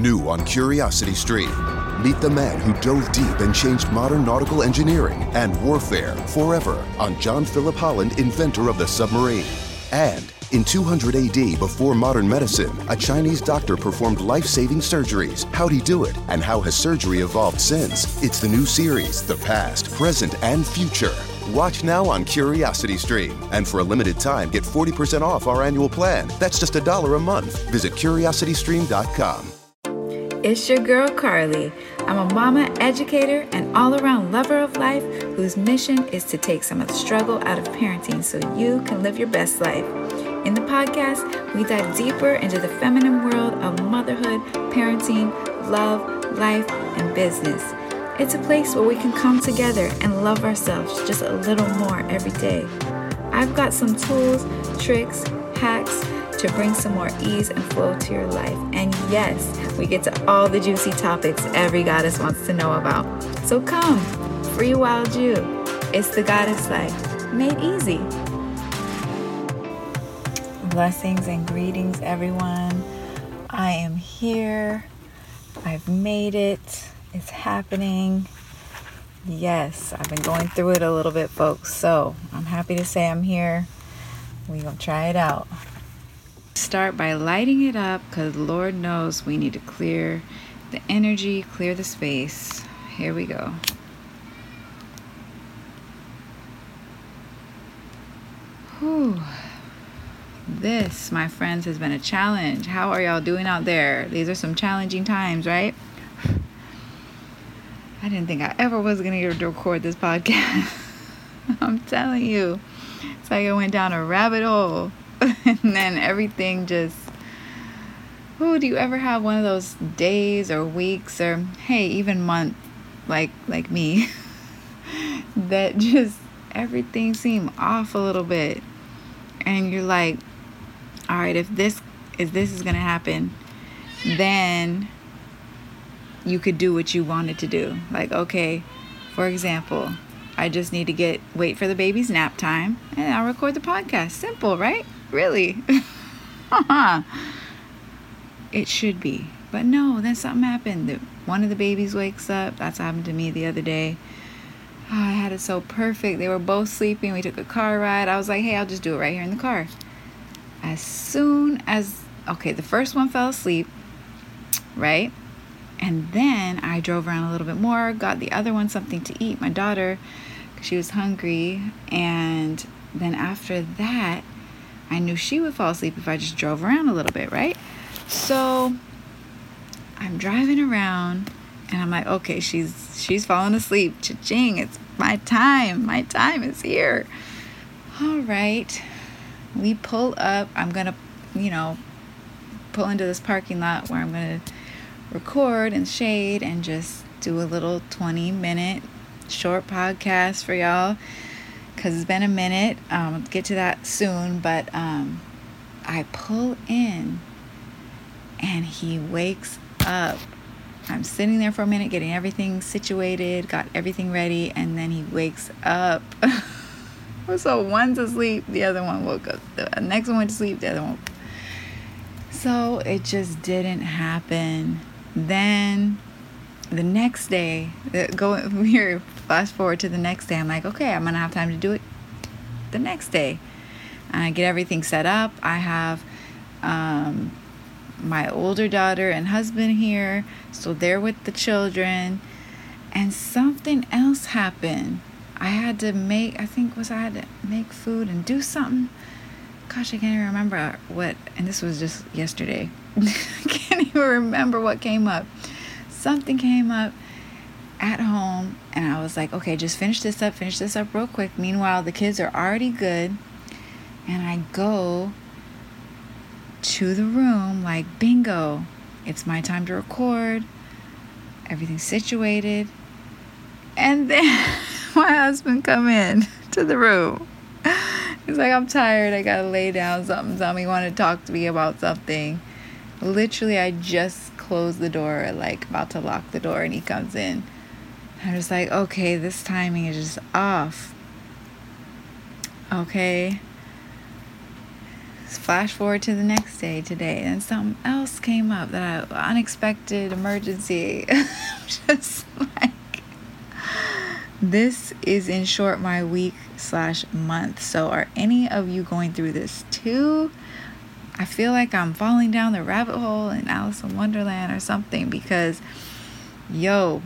New on Curiosity Stream. Meet the man who dove deep and changed modern nautical engineering and warfare forever on John Philip Holland, inventor of the submarine. And in 200 AD, before modern medicine, a Chinese doctor performed life saving surgeries. How'd he do it? And how has surgery evolved since? It's the new series, The Past, Present, and Future. Watch now on Curiosity Stream. And for a limited time, get 40% off our annual plan. That's just a dollar a month. Visit curiositystream.com. It's your girl Carli. I'm a mama, educator, and all around lover of life whose mission is to take some of the struggle out of parenting so you can live your best life. In the podcast, we dive deeper into the feminine world of motherhood, parenting, love, life, and business. It's a place where we can come together and love ourselves just a little more every day. I've got some tools, tricks, hacks to bring some more ease and flow to your life. And yes, we get to all the juicy topics every goddess wants to know about. So come, free wild you. It's the goddess life, made easy. Blessings and greetings, everyone. I am here. I've made it. It's happening. Yes, I've been going through it a little bit, folks. So I'm happy to say I'm here. We're going to try it out. Start by lighting it up because Lord knows we need to clear the energy, clear the space. Here we go. Whew. This, my friends, has been a challenge. How are y'all doing out there? These are some challenging times, right? I didn't think I ever was going to record this podcast. I'm telling you. It's like I went down a rabbit hole. and then everything just. Oh, do you ever have one of those days or weeks or hey, even month like like me that just everything seemed off a little bit and you're like all right, if this if this is to happen, then you could do what you wanted to do. Like, okay, for example, I just need to get wait for the baby's nap time and I'll record the podcast. Simple, right? Really? it should be. But no, then something happened. One of the babies wakes up. That's happened to me the other day. Oh, I had it so perfect. They were both sleeping. We took a car ride. I was like, hey, I'll just do it right here in the car as soon as okay, the first one fell asleep, right? And then I drove around a little bit more, got the other one something to eat, my daughter, she was hungry, and then after that, I knew she would fall asleep if I just drove around a little bit, right? So I'm driving around and I'm like, okay, she's she's falling asleep. Cha-ching, it's my time. My time is here. All right we pull up. I'm to, you know, pull into this parking lot where I'm to record and shade and just do a little 20 minute short podcast for y'all because it's been a minute. Um, get to that soon, but um, I pull in and he wakes up. I'm sitting there for a minute getting everything situated, got everything ready, and then he wakes up. So one's asleep, the other one woke up. The next one went to sleep, the other one. So it just didn't happen. Then the next day, go here, fast forward to the next day. I'm like, okay, I'm gonna have time to do it the next day. And I get everything set up. I have um, my older daughter and husband here, so they're with the children. And something else happened I had to make, I think was I had to make food and do something. Gosh, I can't even remember what, and this was just yesterday. I can't even remember what came up. Something came up at home, and I was like, okay, just finish this up, finish this up real quick. Meanwhile, the kids are already good, and I go to the room like, bingo, it's my time to record, everything's situated. And then. my husband come in to the room. He's like, I'm tired. I gotta lay down something. Something want to talk to me about something. Literally, I just closed the door, like about to lock the door, and he comes in. I'm just like, okay, this timing is just off. Okay. flash forward to the next day today, and something else came up that I unexpected emergency. just like this is in short my week slash month. So are any of you going through this too? I feel like I'm falling down the rabbit hole in Alice in Wonderland or something because, yo,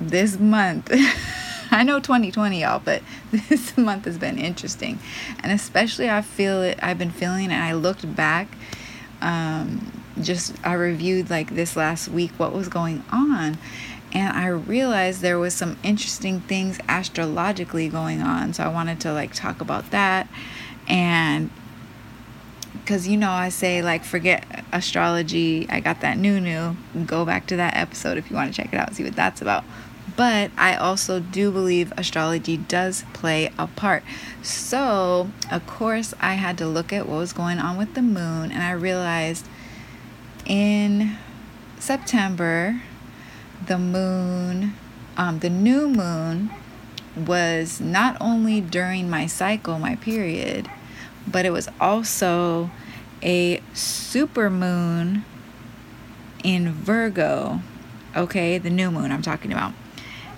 this month, I know 2020, y'all, but this month has been interesting. And especially, I feel it, I've been feeling, and I looked back. Um, just I reviewed like this last week what was going on, and I realized there was some interesting things astrologically going on. So I wanted to like talk about that and because you know I say like forget astrology. I got that new new. Go back to that episode if you want to check it out, see what that's about. But I also do believe astrology does play a part. So, of course, I had to look at what was going on with the moon, and I realized in September, the moon, um, the new moon was not only during my cycle, my period, but it was also a super moon in Virgo. Okay, the new moon I'm talking about.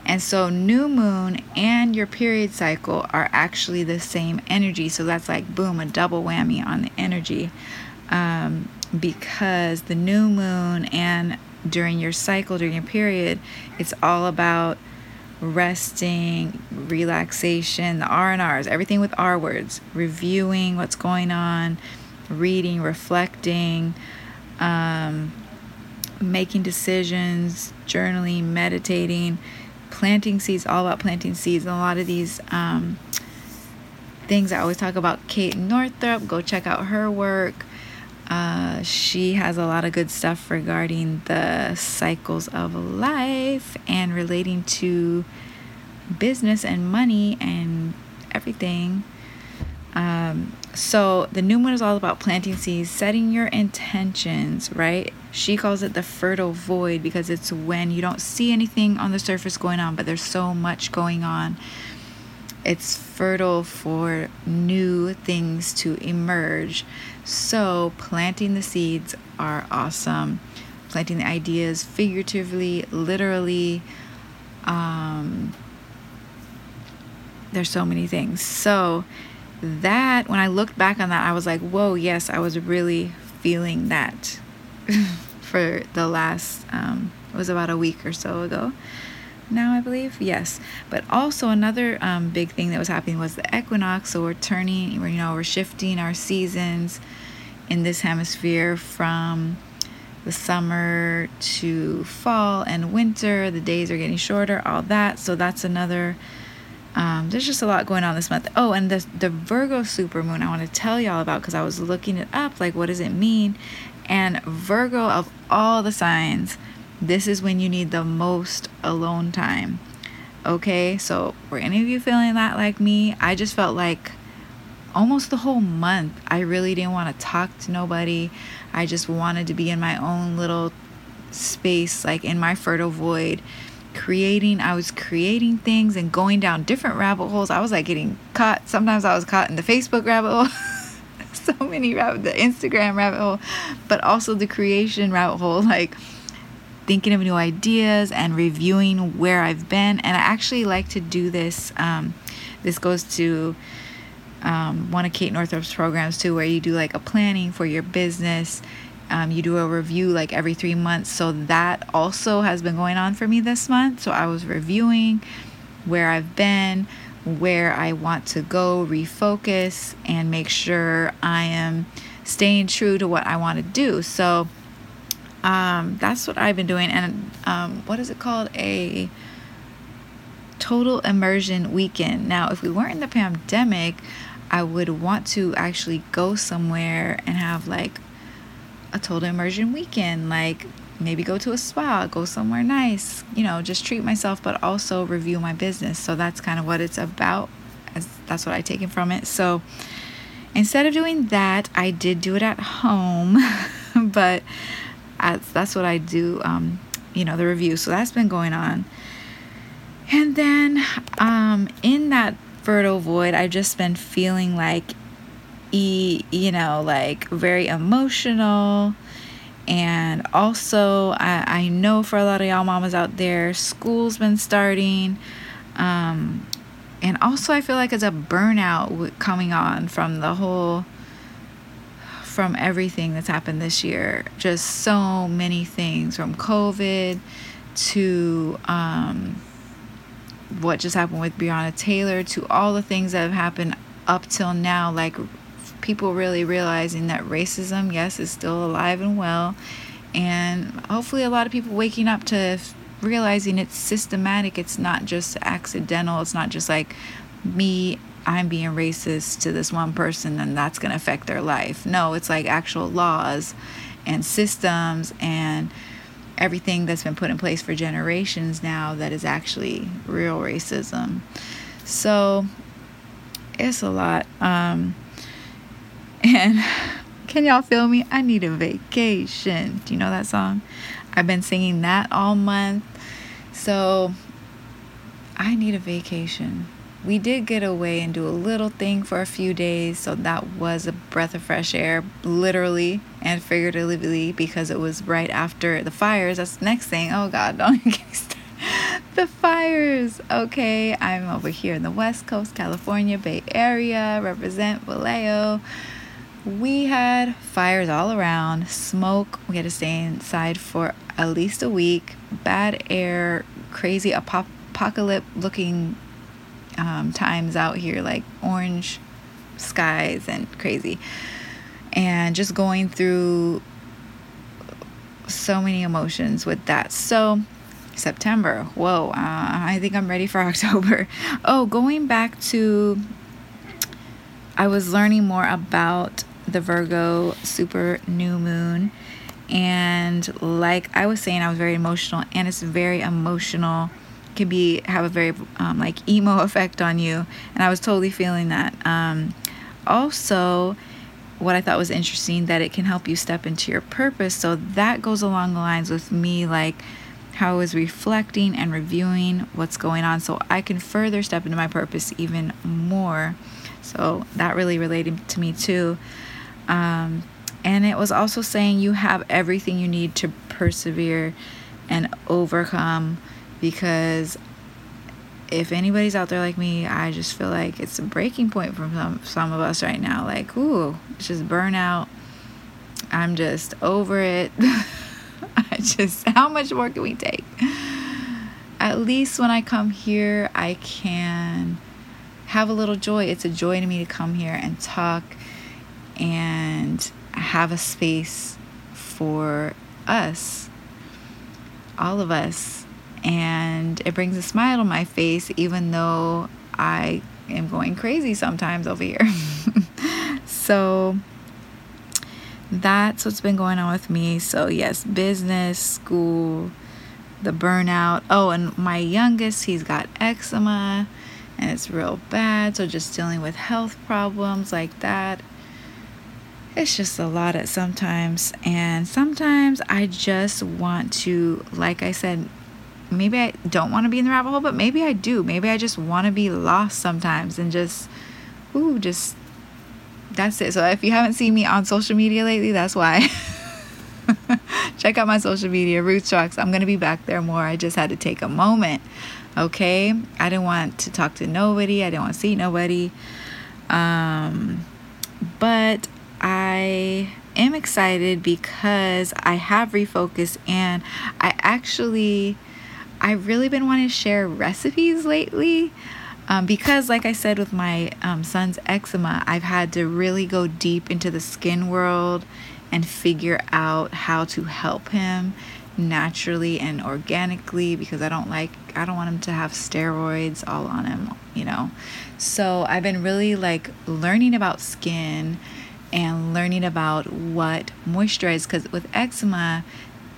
And so, new moon and your period cycle are actually the same energy. So, that's like boom, a double whammy on the energy. Um, because the new moon and during your cycle, during your period, it's all about resting, relaxation, the R and R's, everything with R words, reviewing what's going on, reading, reflecting, um, making decisions, journaling, meditating, planting seeds, all about planting seeds. And a lot of these um, things I always talk about Kate Northrup, go check out her work. Uh, she has a lot of good stuff regarding the cycles of life and relating to business and money and everything. Um, so the new moon is all about planting seeds, setting your intentions, right? She calls it the fertile void because it's when you don't see anything on the surface going on, but there's so much going on it's fertile for new things to emerge. So, planting the seeds are awesome. Planting the ideas figuratively, literally. Um, there's so many things. So, that, when I looked back on that, I was like, whoa, yes, I was really feeling that for the last, um, it was about a week or so ago now, I believe. Yes. But also another um, big thing that was happening was the equinox. So we're turning, you know, we're shifting our seasons in this hemisphere from the summer to fall and winter. The days are getting shorter, all that. So that's another. Um, there's just a lot going on this month. Oh, and the the Virgo supermoon I want to tell y'all about because I was looking it up. Like, what does it mean? And Virgo of all the signs this is when you need the most alone time. Okay, so were any of you feeling that like me? I just felt like almost the whole month I really didn't want to talk to nobody. I just wanted to be in my own little space, like in my fertile void, creating. I was creating things and going down different rabbit holes. I was like getting caught. Sometimes I was caught in the Facebook rabbit hole. so many rabbit, the Instagram rabbit hole, but also the creation rabbit hole. Like, thinking of new ideas and reviewing where I've been. And I actually like to do this. Um, this goes to um, one of Kate Northrup's programs too, where you do like a planning for your business. Um, you do a review like every three months. So that also has been going on for me this month. So I was reviewing where I've been, where I want to go, refocus, and make sure I am staying true to what I want to do. So um, that's what I've been doing. And um, what is it called? A total immersion weekend. Now, if we weren't in the pandemic, I would want to actually go somewhere and have like a total immersion weekend. Like maybe go to a spa, go somewhere nice, you know, just treat myself, but also review my business. So that's kind of what it's about. As that's what I taken from it. So instead of doing that, I did do it at home, but that's, what I do, um, you know, the review. So that's been going on. And then um, in that fertile void, I've just been feeling like e, you know, like very emotional. And also, I, I know for a lot of y'all mamas out there, school's been starting. Um, and also, I feel like it's a burnout coming on from the whole, from everything that's happened this year. Just so many things from COVID to um, what just happened with Breonna Taylor to all the things that have happened up till now. Like, people really realizing that racism, yes, is still alive and well. And hopefully, a lot of people waking up to realizing it's systematic, it's not just accidental, it's not just like me. I'm being racist to this one person and that's going to affect their life. No, it's like actual laws and systems and everything that's been put in place for generations now that is actually real racism. So it's a lot. Um, and can y'all feel me? I need a vacation. Do you know that song? I've been singing that all month. So I need a vacation. We did get away and do a little thing for a few days, so that was a breath of fresh air, literally and figuratively, because it was right after the fires. That's the next thing. Oh God, don't get started. The fires. Okay, I'm over here in the West Coast, California, Bay Area, represent Vallejo we had fires all around, smoke. We had to stay inside for at least a week. Bad air, crazy apocalypse looking um, times out here, like orange skies and crazy. And just going through so many emotions with that. So, September, whoa, uh, I think I'm ready for October. Oh, going back to, I was learning more about the Virgo super new moon. And like I was saying, I was very emotional, and it's very emotional. Can be have a very um, like emo effect on you, and I was totally feeling that. Um, also, what I thought was interesting that it can help you step into your purpose. So that goes along the lines with me, like how I was reflecting and reviewing what's going on, so I can further step into my purpose even more. So that really related to me too. Um, and it was also saying you have everything you need to persevere and overcome because if anybody's out there like me, I just feel like it's a breaking point for some some of us right now. Like, ooh, it's just burnout. I'm just over it. I just how much more can we take? At least when I come here, I can have a little joy. It's a joy to me to come here and talk and have a space for us, all of us. And it brings a smile on my face, even though I am going crazy sometimes over here. so that's what's been going on with me. So, yes, business, school, the burnout. Oh, and my youngest, he's got eczema and it's real bad. So, just dealing with health problems like that it's just a lot at sometimes and sometimes i just want to like i said maybe i don't want to be in the rabbit hole but maybe i do. Maybe i just want to be lost sometimes and just ooh just that's it. So if you haven't seen me on social media lately that's why. Check out my social media Roots Rocks i'm gonna be back there more. I just had to take a moment okay? I didn't want to talk to nobody. I didn't want to see nobody. Um but I am excited because I have refocused and I actually I've really been wanting to share recipes lately. Um, because, like I said, with my um, son's eczema, I've had to really go deep into the skin world and figure out how to help him naturally and organically because I don't like, I don't want him to have steroids all on him, you know. So, I've been really like learning about skin and learning about what moisturize because with eczema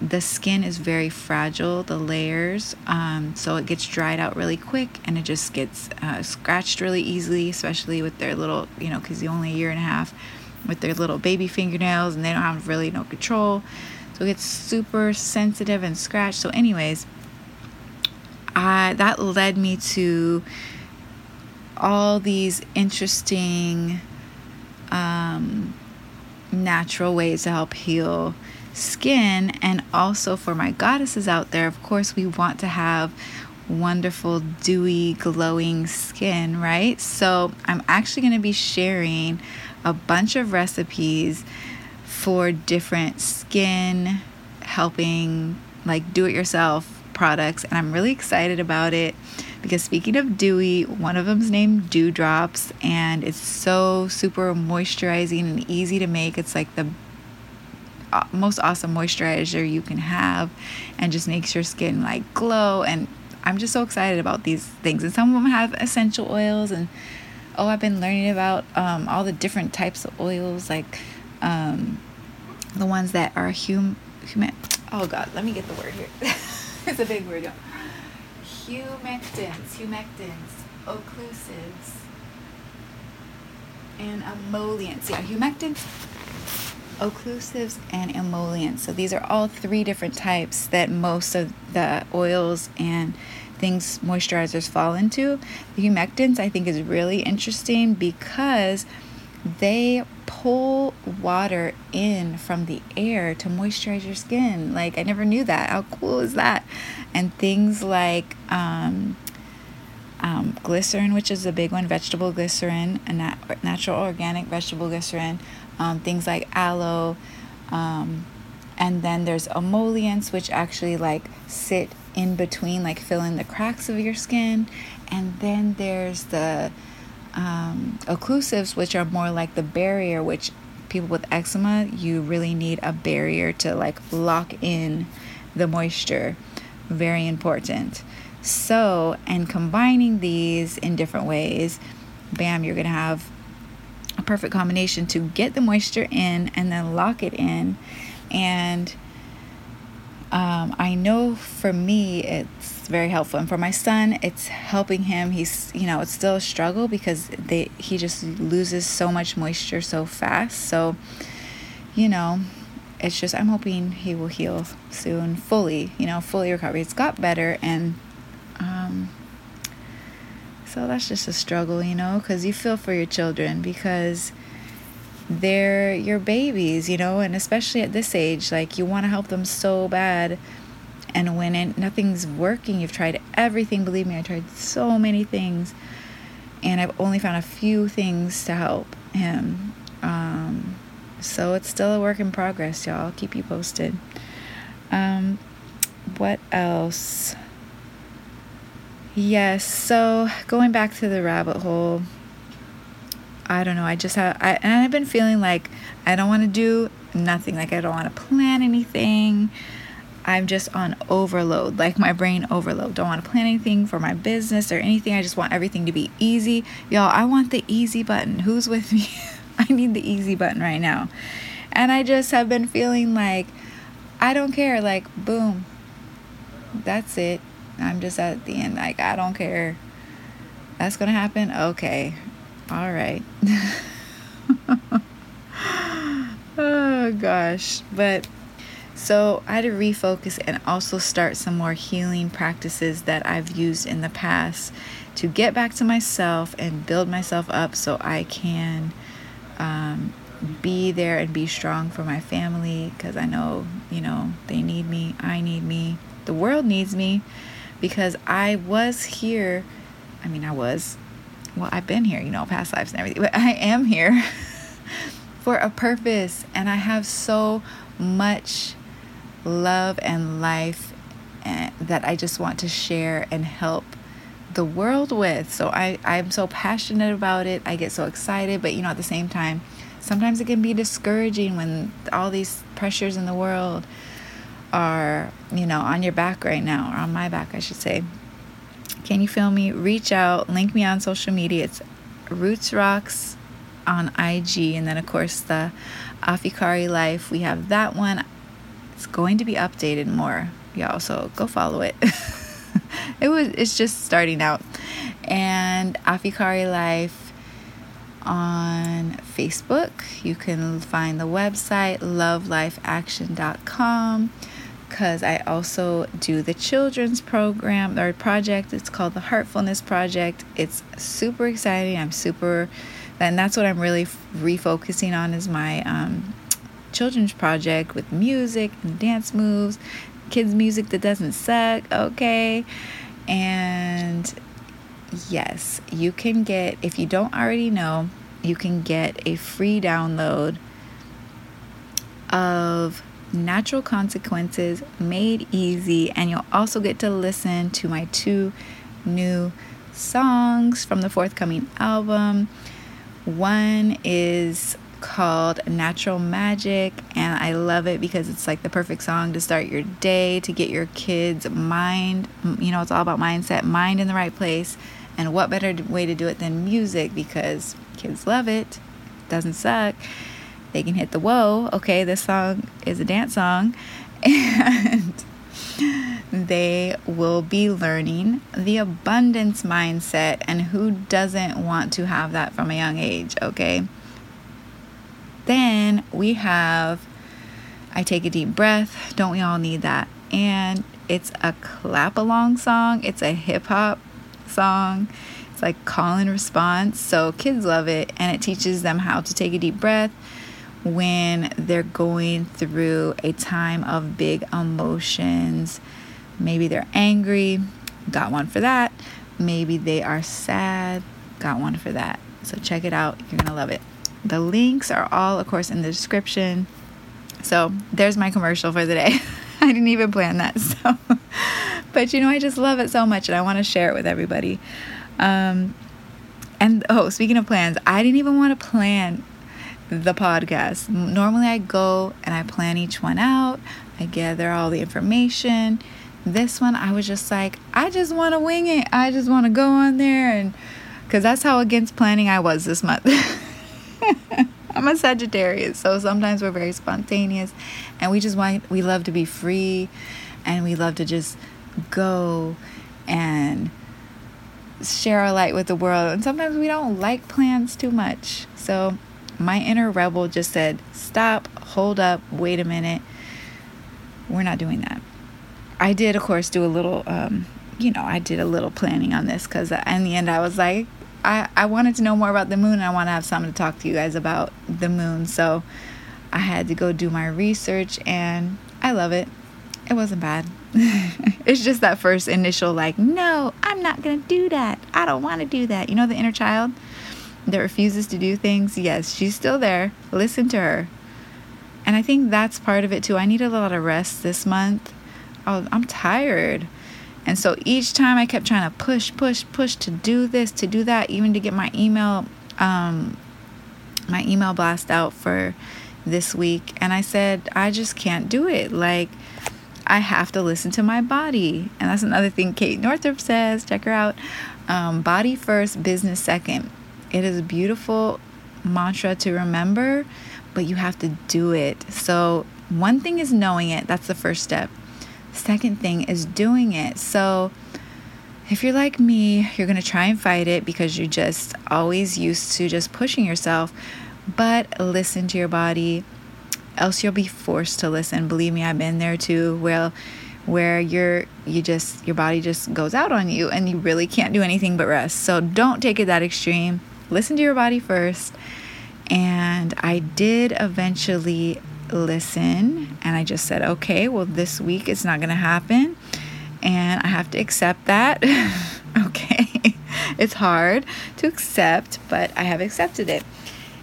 the skin is very fragile the layers um, so it gets dried out really quick and it just gets uh, scratched really easily especially with their little you know because he's only a year and a half with their little baby fingernails and they don't have really no control. So it gets super sensitive and scratched. So anyways I, that led me to all these interesting um, natural ways to help heal skin. And also for my goddesses out there, of course, we want to have wonderful, dewy, glowing skin, right? So I'm actually going to be sharing a bunch of recipes for different skin helping, like do it yourself products. And I'm really excited about it because speaking of dewy, one of them's named Dewdrops, and it's so super moisturizing and easy to make. It's like the uh, most awesome moisturizer you can have and just makes your skin like glow. And I'm just so excited about these things. And some of them have essential oils and oh I've been learning about um, all the different types of oils like um, the ones that are hum human oh god let me get the word here. It's a big word humectants humectants occlusives and emollients. Yeah humectants occlusives and emollients. So these are all three different types that most of the oils and things moisturizers fall into. The humectants i think is really interesting because they pull water in from the air to moisturize your skin. Like, I never knew that. How cool is that? And things like um, um, glycerin, which is a big one, vegetable glycerin, a nat- natural organic vegetable glycerin, um, things like aloe. Um, and then there's emollients, which actually like sit in between, like fill in the cracks of your skin. And then there's the um, occlusives, which are more like the barrier, which people with eczema, you really need a barrier to like lock in the moisture. Very important. So, and combining these in different ways, bam, you're gonna have a perfect combination to get the moisture in and then lock it in. And um, I know for me it's very helpful, and for my son, it's helping him. He's you know it's still a struggle because they he just loses so much moisture so fast. So, you know, it's just I'm hoping he will heal soon, fully. You know, fully recover. It's got better, and um, so that's just a struggle, you know, because you feel for your children because they're your babies, you know, and especially at this age, like you want to help them so bad. And when it, nothing's working, you've tried everything. Believe me, I tried so many things, and I've only found a few things to help him. Um, so it's still a work in progress, y'all. I'll keep you posted. Um, what else? Yes, so going back to the rabbit hole, I don't know. I just have, I, and I've been feeling like I don't want to do nothing. Like I don't want to plan anything. I'm just on overload, like my brain overload. Don't want to plan anything for my business or anything. I just want everything to be easy. Y'all, I want the easy button. Who's with me? I need the easy button right now. And I just have been feeling like I don't care. Like, boom. That's it. I'm just at the end. Like, I don't care. That's going to happen? Okay. All right. oh gosh. But so I had to refocus and also start some more healing practices that I've used in the past to get back to myself and build myself up so I can um, be there and be strong for my family because I know, you know, they need me, I need me, the world needs me because I was here. I mean, I was well, I've been here, you know, past lives and everything, but I am here for a purpose and I have so much love and life and, eh, that I just want to share and help the world with. So I, I'm so passionate about it. I get so excited, but you know, at the same time, sometimes it can be discouraging when all these pressures in the world are, you know, on your back right now, or on my back, I should say. Can you feel me? Reach out, link me on social media. It's Roots Rocks on IG, and then of course the Afikari Life. We have that one. It's going to be updated more, y'all. So go follow it. it was. It's just starting out, and Afikari Life on Facebook. You can find the website lovelifeaction.com because I also do the children's program or project. It's called the Heartfullness Project. It's super exciting. I'm super, And that's what I'm really refocusing on is my um, children's project with music and dance moves, kids' music that doesn't suck, okay? And yes, you can get, if you don't already know, you can get a free download of Natural Consequences Made Easy, and you'll also get to listen to my two new songs from the forthcoming album. One is called Natural Magic, and I love it because it's like the perfect song to start your day, to get your kids' mind, you know, it's all about mindset, mind in the right place. And what better way to do it than music because kids love it, doesn't suck. They can hit the whoa, okay, this song is a dance song, and they will be learning the abundance mindset. And who doesn't want to have that from a young age, okay? Then we have I Take a Deep Breath. Don't we all need that? And it's a clap along song, it's a hip hop song. It's like call and response. So kids love it and it teaches them how to take a deep breath when they're going through a time of big emotions. Maybe they're angry, got one for that. Maybe they are sad, got one for that. So check it out, you're gonna love it. The links are all, of course, in the description. So there's my commercial for the day. I didn't even plan that. So, but you know, I just love it so much and I want to share it with everybody. Um, and oh, speaking of plans, I didn't even want to plan the podcast. Normally, I go and I plan each one out, I gather all the information. This one, I was just like, I just want to wing it. I just want to go on there and because that's how against planning I was this month. I'm a Sagittarius, so sometimes we're very spontaneous and we just want we love to be free and we love to just go and share our light with the world. And sometimes we don't like plans too much. So my inner rebel just said, "Stop, hold up, wait a minute. We're not doing that." I did of course do a little um, you know, I did a little planning on this cuz in the end I was like, I, I wanted to know more about the moon and I want to have something to talk to you guys about the moon. So I had to go do my research and I love it. It wasn't bad. it's just that first initial, like, no, I'm not going to do that. I don't want to do that. You know, the inner child that refuses to do things? Yes, she's still there. Listen to her. And I think that's part of it too. I need a lot of rest this month. Oh, I'm tired. And so each time I kept trying to push, push, push to do this, to do that, even to get my email, um, my email blast out for this week. And I said, I just can't do it. Like, I have to listen to my body. And that's another thing Kate Northrup says. Check her out. Um, body first, business second. It is a beautiful mantra to remember, but you have to do it. So, one thing is knowing it, that's the first step. Second thing is doing it. So, if you're like me, you're going to try and fight it because you're just always used to just pushing yourself. But listen to your body, else you'll be forced to listen. Believe me, I've been there too. Well, where you're you just your body just goes out on you and you really can't do anything but rest. So don't take it that extreme. Listen to your body first. And I did eventually listen and I just said, okay, well, this week it's not going to happen. And I have to accept that. okay. It's hard to accept, but I have accepted it.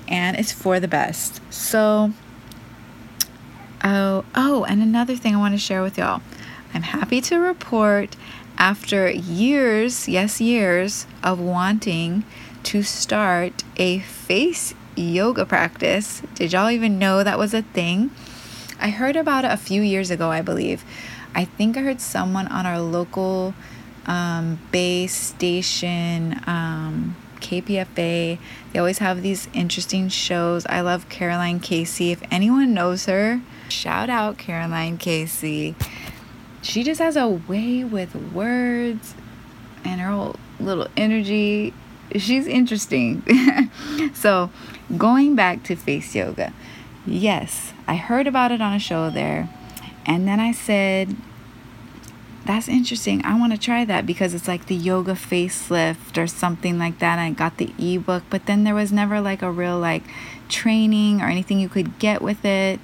And it's for the best. So, oh, oh, and another thing I want to share with y'all. I'm happy to report after years, yes, years of wanting to start a face yoga practice. Did y'all even know that was a thing? I heard about it a few years ago, I believe. I think I heard someone on our local um, base station, um, KPFA. They always have these interesting shows. I love Caroline Casey. If anyone knows her, shout out Caroline Casey. She just has a way with words and her whole little energy. She's interesting. so, Going back to face yoga, yes, I heard about it on a show there. And then I said, that's interesting. I want to try that because it's like the yoga facelift or something like that. I got the ebook, but then there was never like a real like training or anything you could get with it.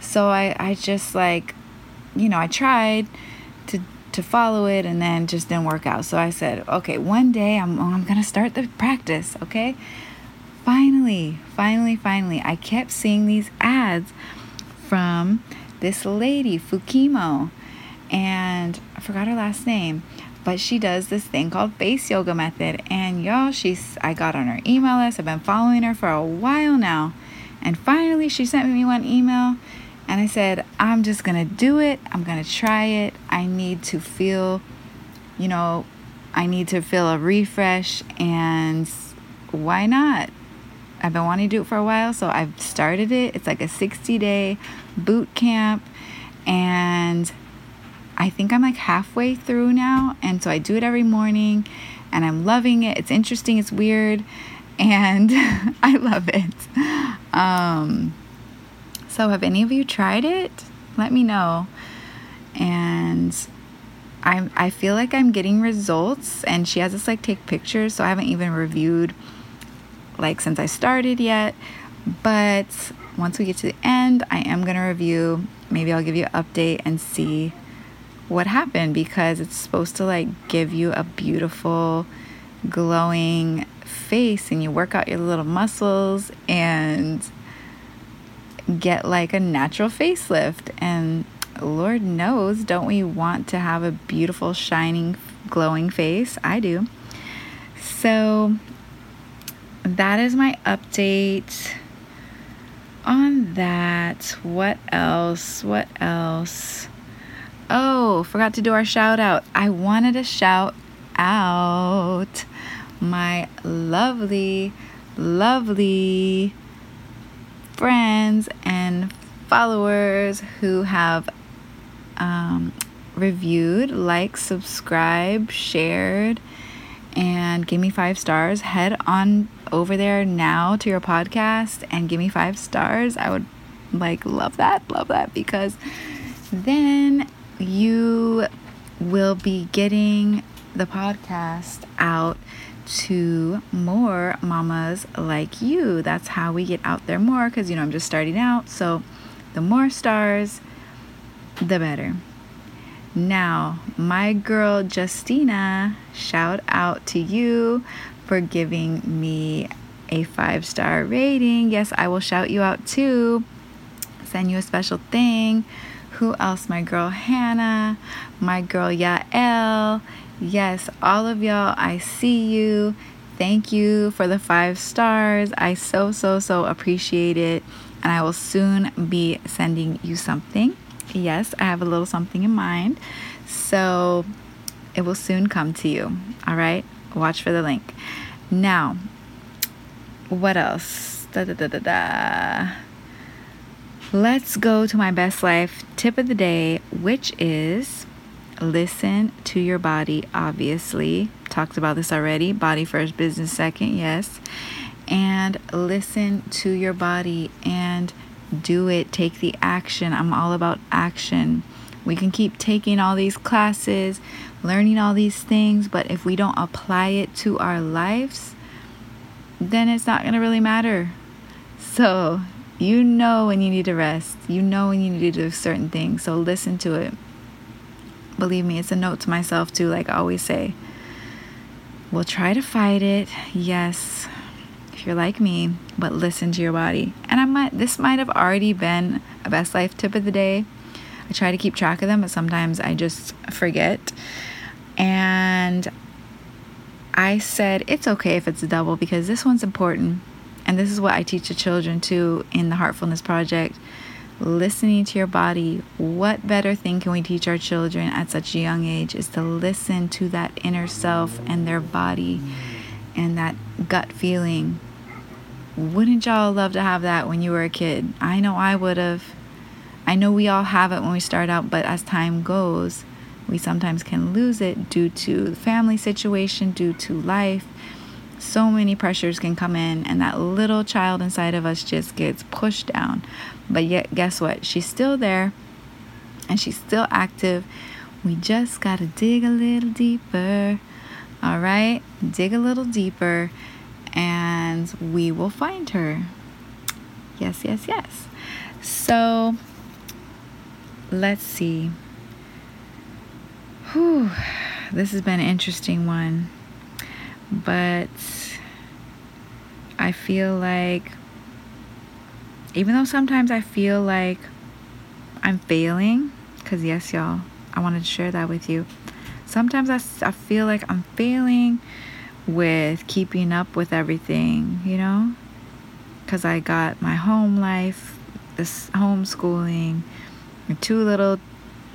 So I, I just like, you know, I tried to to follow it and then just didn't work out. So I said, okay, one day I'm I'm gonna start the practice, okay? Finally, finally, finally, I kept seeing these ads from this lady, Fukimo, and I forgot her last name, but she does this thing called face yoga method. And y'all, she's I got on her email list. I've been following her for a while now. And finally she sent me one email and I said, I'm just gonna do it. I'm gonna try it. I need to feel, you know, I need to feel a refresh and why not? I've been wanting to do it for a while, so I've started it. It's like a 60 day boot camp and I think I'm like halfway through now. And so I do it every morning and I'm loving it. It's interesting, it's weird, and I love it. Um, so, have any of you tried it? Let me know. And I I feel like I'm getting results, and she has us like take pictures, so I haven't even reviewed like since I started yet. But once we get to the end, I am gonna review. Maybe I'll give you an update and see what happened because it's supposed to like give you a beautiful glowing face and you work out your little muscles and get like a natural facelift. And lord knows don't we want to have a beautiful shining glowing face? I do. So that is my update on that. What else? What else? Oh, forgot to do our shout out. I wanted to shout out my lovely, lovely friends and followers who have um, reviewed, liked, subscribed, shared, and give me five stars. Head on over there now to your podcast and give me five stars. I would like love that, love that because then you will be getting the podcast out to more mamas like you. That's how we get out there more because, you know, I'm just starting out. So the more stars, the better. Now, my girl Justina, shout out to you for giving me a five star rating. Yes, I will shout you out too. Send you a special thing who else? My girl Hannah, my girl Yael. Yes, all of y'all, I see you. Thank you for the five stars. I so, so, so appreciate it. And I will soon be sending you something. Yes, I have a little something in mind. So it will soon come to you. All right? Watch for the link. Now, what else? Da da da da da. Let's go to my best life tip of the day, which is listen to your body, obviously. Talked about this already. Body first, business second, yes. And listen to your body and do it. Take the action. I'm all about action. We can keep taking all these classes, learning all these things, but if we don't apply it to our lives, then it's not going to really matter. So, you know when you need to rest. You know when you need to do certain things. So listen to it. Believe me, it's a note to myself too, like always say. We'll try to fight it. Yes. If you're like me, but listen to your body. And I might this might have already been a best life tip of the day. I try to keep track of them, but sometimes I just forget. And I said it's okay if it's a double because this one's important and this is what I teach the children too in the Heartfullness Project listening to your body. What better thing can we teach our children at such a young age is to listen to that inner self and their body and that gut feeling. Wouldn't y'all love to have that when you were a kid? I know I would have. I know we all have it when we start out, but as time goes, we sometimes can lose it due to family situation, due to life so many pressures can come in and that little child inside of us just gets pushed down but yet guess what she's still there and she's still active We just got to dig a little deeper. All right? Dig a little deeper and we will find her. Yes, yes, yes. So let's see. Whew, this has been an interesting one. But I feel like, even though sometimes I feel like I'm failing, because yes, y'all, I wanted to share that with you. Sometimes I, I feel like I'm failing with keeping up with everything, you know? Because I got my home life, this homeschooling, two little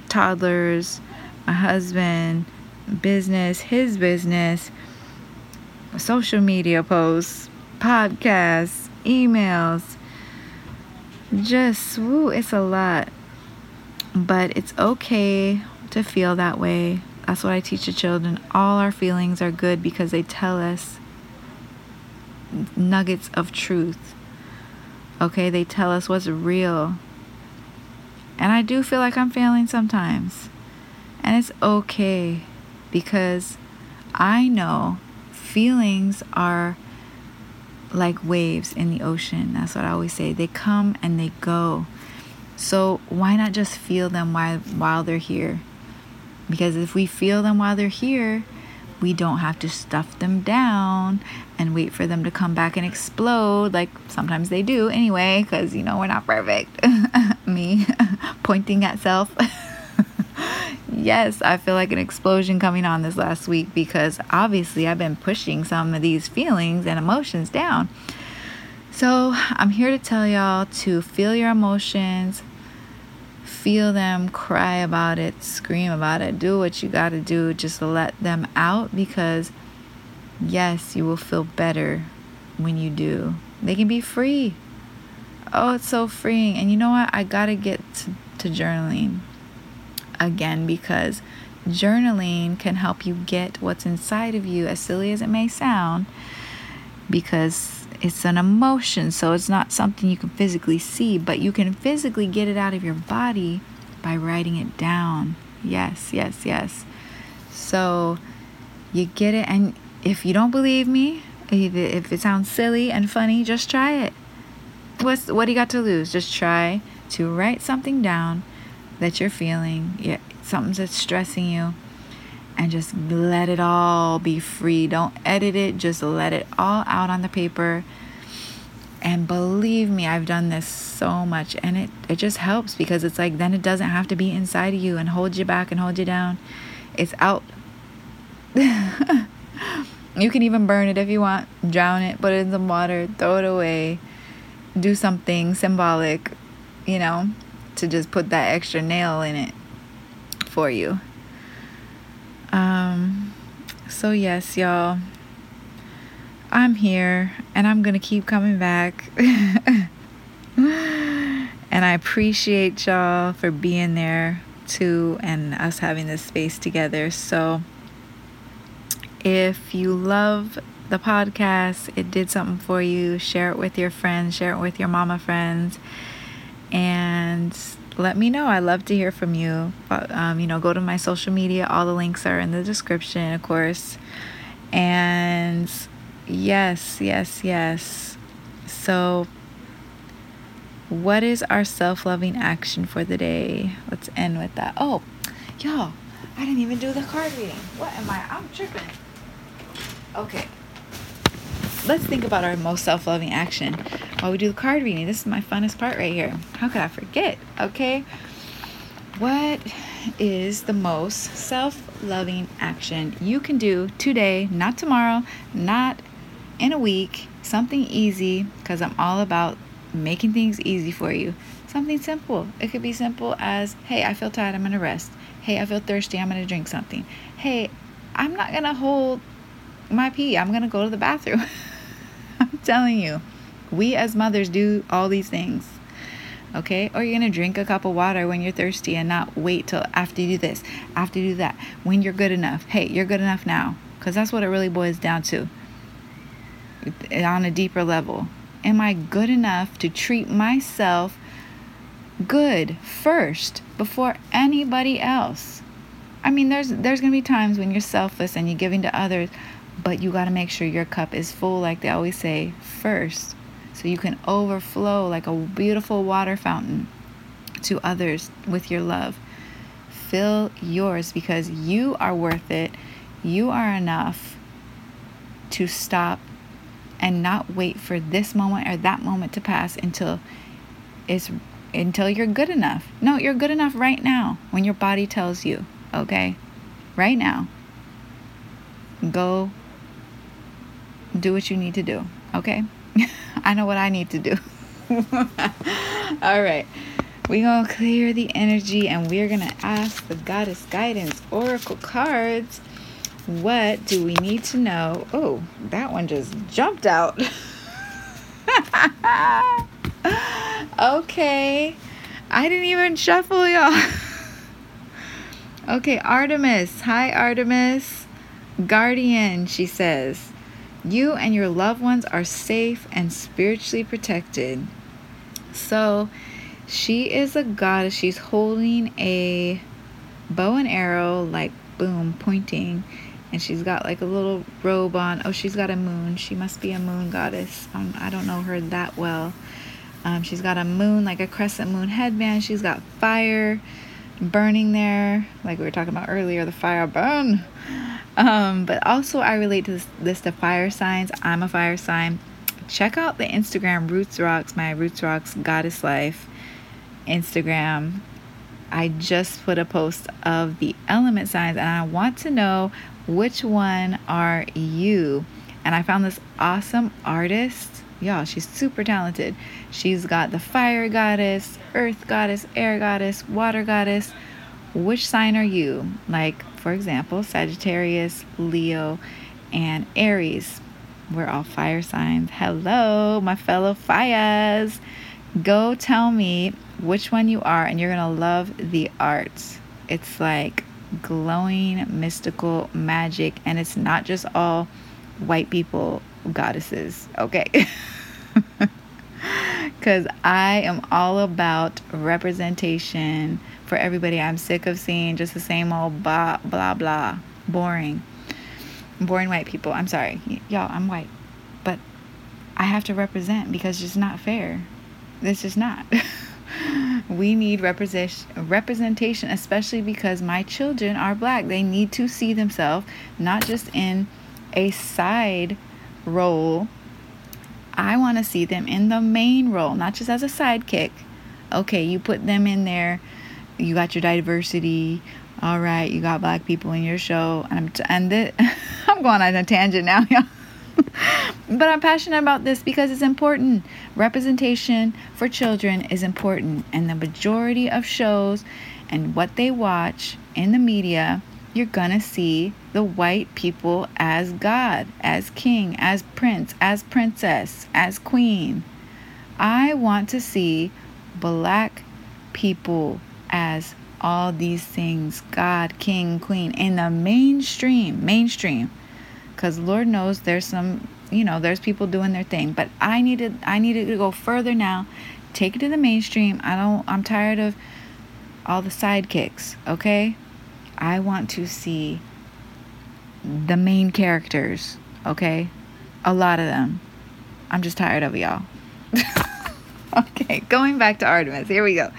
toddlers, my husband, business, his business, social media posts, podcasts, emails. Just, woo, it's a lot. But it's okay to feel that way. That's what I teach the children. All our feelings are good because they tell us nuggets of truth. Okay, they tell us what's real. And I do feel like I'm failing sometimes. And it's okay because I know feelings are like waves in the ocean. That's what I always say. They come and they go. So why not just feel them while while they're here? Because if we feel them while they're here, we don't have to stuff them down and wait for them to come back and explode like sometimes they do anyway because you know we're not perfect me pointing at self yes i feel like an explosion coming on this last week because obviously i've been pushing some of these feelings and emotions down so i'm here to tell y'all to feel your emotions feel them, cry about it, scream about it, do what you got to do, just let them out because, yes, you will feel better when you do. They can be free. Oh, it's so freeing. And you know what? I got to get to journaling again because journaling can help you get what's inside of you, as silly as it may sound, because it's an emotion, so it's not something you can physically see, but you can physically get it out of your body by writing it down. Yes, yes, yes. So you get it, and if you don't believe me, if it sounds silly and funny, just try it. What's what do you got to lose? Just try to write something down that you're feeling, yeah, something that's stressing you, and just let it all be free. Don't edit it, just let it all out on the paper. And believe me, I've done this so much and it, it just helps because it's like then it doesn't have to be inside of you and hold you back and hold you down. It's out. you can even burn it if you want, drown it, put it in some water, throw it away, do something symbolic, you know, to just put that extra nail in it for you. Um, so, yes, y'all, I'm here and I'm going to keep coming back. and I appreciate y'all for being there too and us having this space together. So, if you love the podcast, it did something for you, share it with your friends, share it with your mama friends. And let me know. I love to hear from you. Um, you know, go to my social media. All the links are in the description, of course. And yes, yes, yes. So, what is our self loving action for the day? Let's end with that. Oh, y'all, I didn't even do the card reading. What am I? I'm tripping. Okay let's think about our most self loving action while we do the card reading. This is my funnest part right here. How could I forget? Okay. What is the most self loving action you can do today, not tomorrow, not in a week? Something easy, because I'm all about making things easy for you. Something simple. It could be simple as hey, I feel tired, I'm going to rest. Hey, I feel thirsty, I'm going to drink something. Hey, I'm not going to hold my pee, I'm going to go to the bathroom. I'm telling you, we as mothers do all these things. Okay? Or you're going to drink a cup of water when you're thirsty and not wait till after you do this, after you do that, when you're good enough. Hey, you're good enough now. Because that's what it really boils down to on a deeper level. Am I good enough to treat myself good first before anybody else? I mean, there's there's gonna be times when you're selfless and you're giving to others, but you gotta make sure your cup is full, like they always say, first, so you can overflow like a beautiful water fountain to others with your love. Fill yours because you are worth it. You are enough to stop and not wait for this moment or that moment to pass until it's until you're good enough. No, you're good enough right now when your body tells you okay? Right now. Go do what you need to do, okay? I know what I need to do. All right. We're going to clear the energy and we're going to ask the Goddess Guidance Oracle cards what do we need to know? Oh, that one just jumped out. okay. I didn't even shuffle y'all. Okay, Artemis. Hi, Artemis. Guardian, she says. You and your loved ones are safe and spiritually protected. So, she is a goddess. She's holding a bow and arrow, like boom, pointing. And she's got like a little robe on. Oh, she's got a moon. She must be a moon goddess. Um, I don't know her that well. Um, she's got a moon, like a crescent moon headband. She's got fire burning there, like we were talking about earlier, the fire burn. Um, but also, I relate to this, this to fire signs. I'm a fire sign. Check out the Instagram Roots Rocks, my Roots Rocks Goddess Life Instagram. I just put a post of the element signs, and I want to know which one are you. And I found this awesome artist y'all she's super talented she's got the fire goddess earth goddess air goddess water goddess which sign are you like for example sagittarius leo and aries we're all fire signs hello my fellow fires go tell me which one you are and you're gonna love the arts it's like glowing mystical magic and it's not just all white people goddesses. Okay. Because I am all about representation for everybody. I'm sick of seeing just the same old blah, blah, blah. Boring. Boring white people. I'm sorry. Y- y'all, I'm white. But I have to represent because it's not fair. This is not. we need represent- representation, especially because my children are black. They need to see themselves not just in a side role. I want to see them in the main role, not just as a sidekick. Okay, you put them in there. You got your diversity. All right, you got black people in your show, and I'm t- and th- I'm going on a tangent now, y'all. but I'm passionate about this because it's important. Representation for children is important, and the majority of shows and what they watch in the media you're to see the white people as God, as king, as prince, as princess, as queen. I want to see black people as all these things God, king, queen in the mainstream, mainstream. Cuz Lord knows there's some, you know, there's people doing their thing, but I needed I needed to go further now. Take it to the mainstream. I don't I'm tired of all the sidekicks, okay? I want to see the main characters, okay? A lot of them. I'm just tired of y'all. okay, going back to Artemis. Here we go.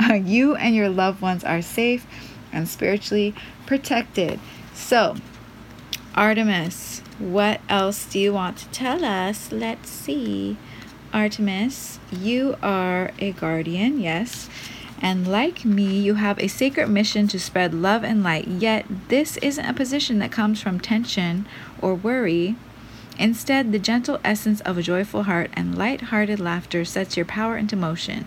Uh, you and your loved ones are safe and spiritually protected. So, Artemis, what else do you want to tell us? Let's see. Artemis, you are a guardian, yes. And like me, you have a sacred mission to spread love and light. Yet, this isn't a position that comes from tension or worry. Instead, the gentle essence of a joyful heart and light-hearted laughter sets your power into motion.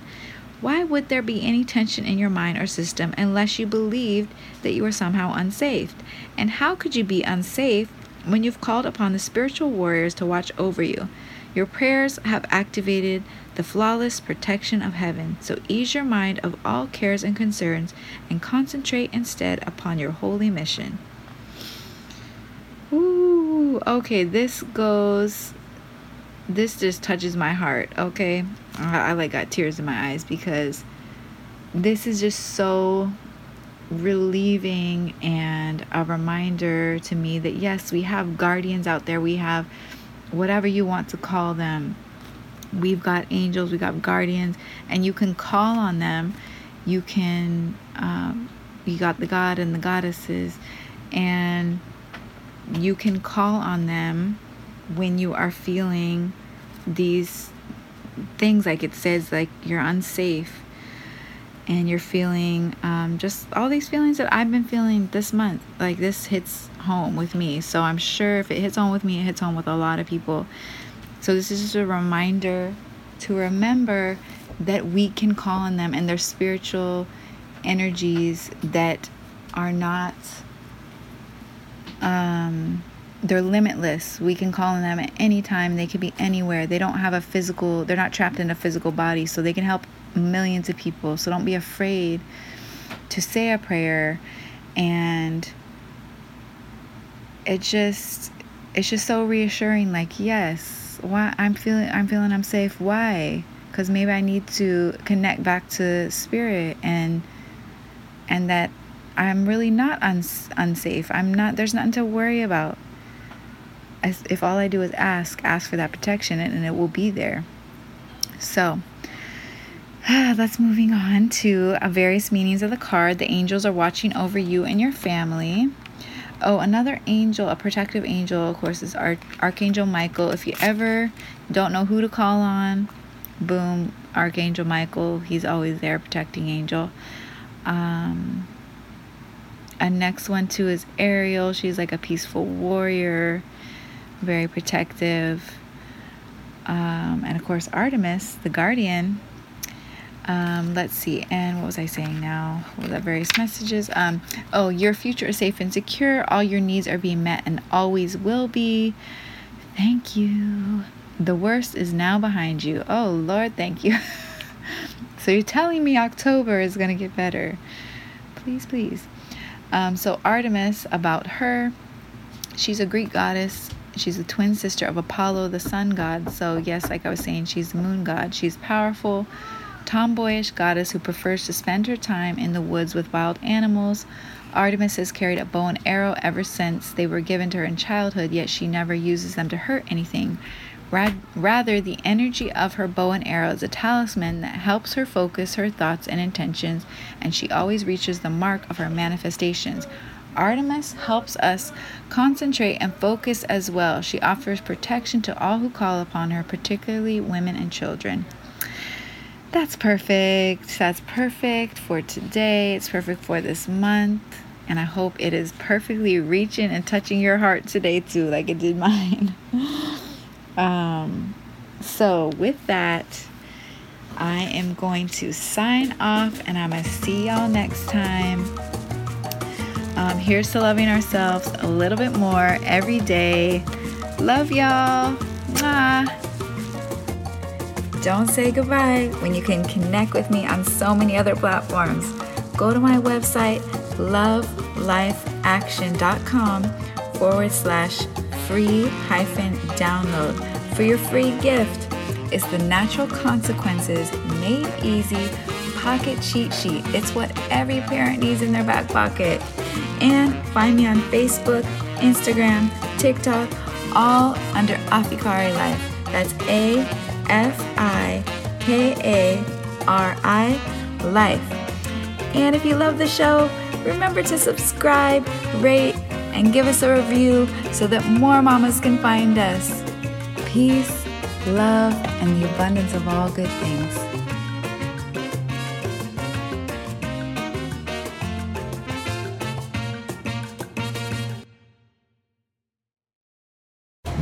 Why would there be any tension in your mind or system unless you believed that you were somehow unsafe? And how could you be unsafe when you've called upon the spiritual warriors to watch over you? Your prayers have activated the flawless protection of heaven. So ease your mind of all cares and concerns and concentrate instead upon your holy mission. Ooh, okay, this goes this just touches my heart, okay? I, I like got tears in my eyes because this is just so relieving and a reminder to me that yes, we have guardians out there. We have whatever you want to call them. We've got angels, we got guardians, and you can call on them. You can, um, you got the God and the goddesses, and you can call on them when you are feeling these things like it says like you're unsafe and you're feeling um, just all these feelings that I've been feeling this month. Like this hits home with me. So I'm sure if it hits home with me, it hits home with a lot of people. So this is just a reminder to remember that we can call on them and their spiritual energies that are not um they're limitless. We can call on them at any time. They can be anywhere. They don't have a physical, they're not trapped in a physical body, so they can help millions of people. So don't be afraid to say a prayer and it just it's just so reassuring like yes why i'm feeling i'm feeling i'm safe why because maybe i need to connect back to spirit and and that i'm really not uns- unsafe i'm not there's nothing to worry about if all i do is ask ask for that protection and it will be there so Let's moving on to various meanings of the card. The angels are watching over you and your family. Oh, another angel, a protective angel, of course, is Arch- Archangel Michael. If you ever don't know who to call on, boom, Archangel Michael. He's always there, protecting angel. Um, and next one too is Ariel. She's like a peaceful warrior, very protective. Um, and of course, Artemis, the guardian, um, let's see. And what was I saying now? What the various messages? Um, oh, your future is safe and secure. All your needs are being met and always will be. Thank you. The worst is now behind you. Oh, Lord, thank you. so you're telling me October is going to get better. Please, please. Um, so, Artemis, about her, she's a Greek goddess. She's a twin sister of Apollo, the sun god. So, yes, like I was saying, she's the moon god. She's powerful tomboyish goddess who prefers to spend her time in the woods with wild animals. Artemis has carried a bow and arrow ever since they were given to her in childhood, yet she never uses them to hurt anything. Rather, the energy of her bow and arrow is a talisman that helps her focus her thoughts and intentions, and she always reaches the mark of her manifestations. Artemis helps us concentrate and focus as well. She offers protection to all who call upon her, particularly women and children. That's perfect. That's perfect for today. It's perfect for this month. And I hope it is perfectly reaching and touching your heart today, too, like it did mine. um, so, with that, I am going to sign off and I'm going to see y'all next time. Um, here's to loving ourselves a little bit more every day. Love y'all. Mwah. Don't say goodbye when you can connect with me on so many other platforms. Go to my website, lovelifeaction.com forward slash free hyphen download for your free gift. It's the natural consequences made easy pocket cheat sheet. It's what every parent needs in their back pocket. And find me on Facebook, Instagram, TikTok, all under Afikari Life. That's A F I K A R I Life. And if you love the show, remember to subscribe, rate, and give us a review so that more mamas can find us. Peace, love, and the abundance of all good things.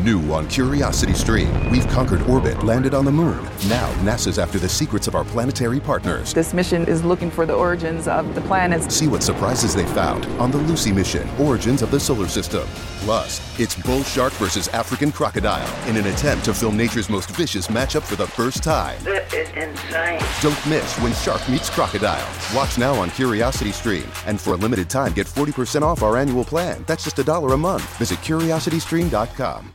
New on Curiosity Stream, we've conquered orbit, landed on the moon. Now, NASA's after the secrets of our planetary partners. This mission is looking for the origins of the planets. See what surprises they found on the Lucy mission, Origins of the Solar System. Plus, it's bull shark versus African crocodile in an attempt to film nature's most vicious matchup for the first time. This is insane. Don't miss when shark meets crocodile. Watch now on Curiosity Stream, and for a limited time, get 40% off our annual plan. That's just a dollar a month. Visit curiositystream.com.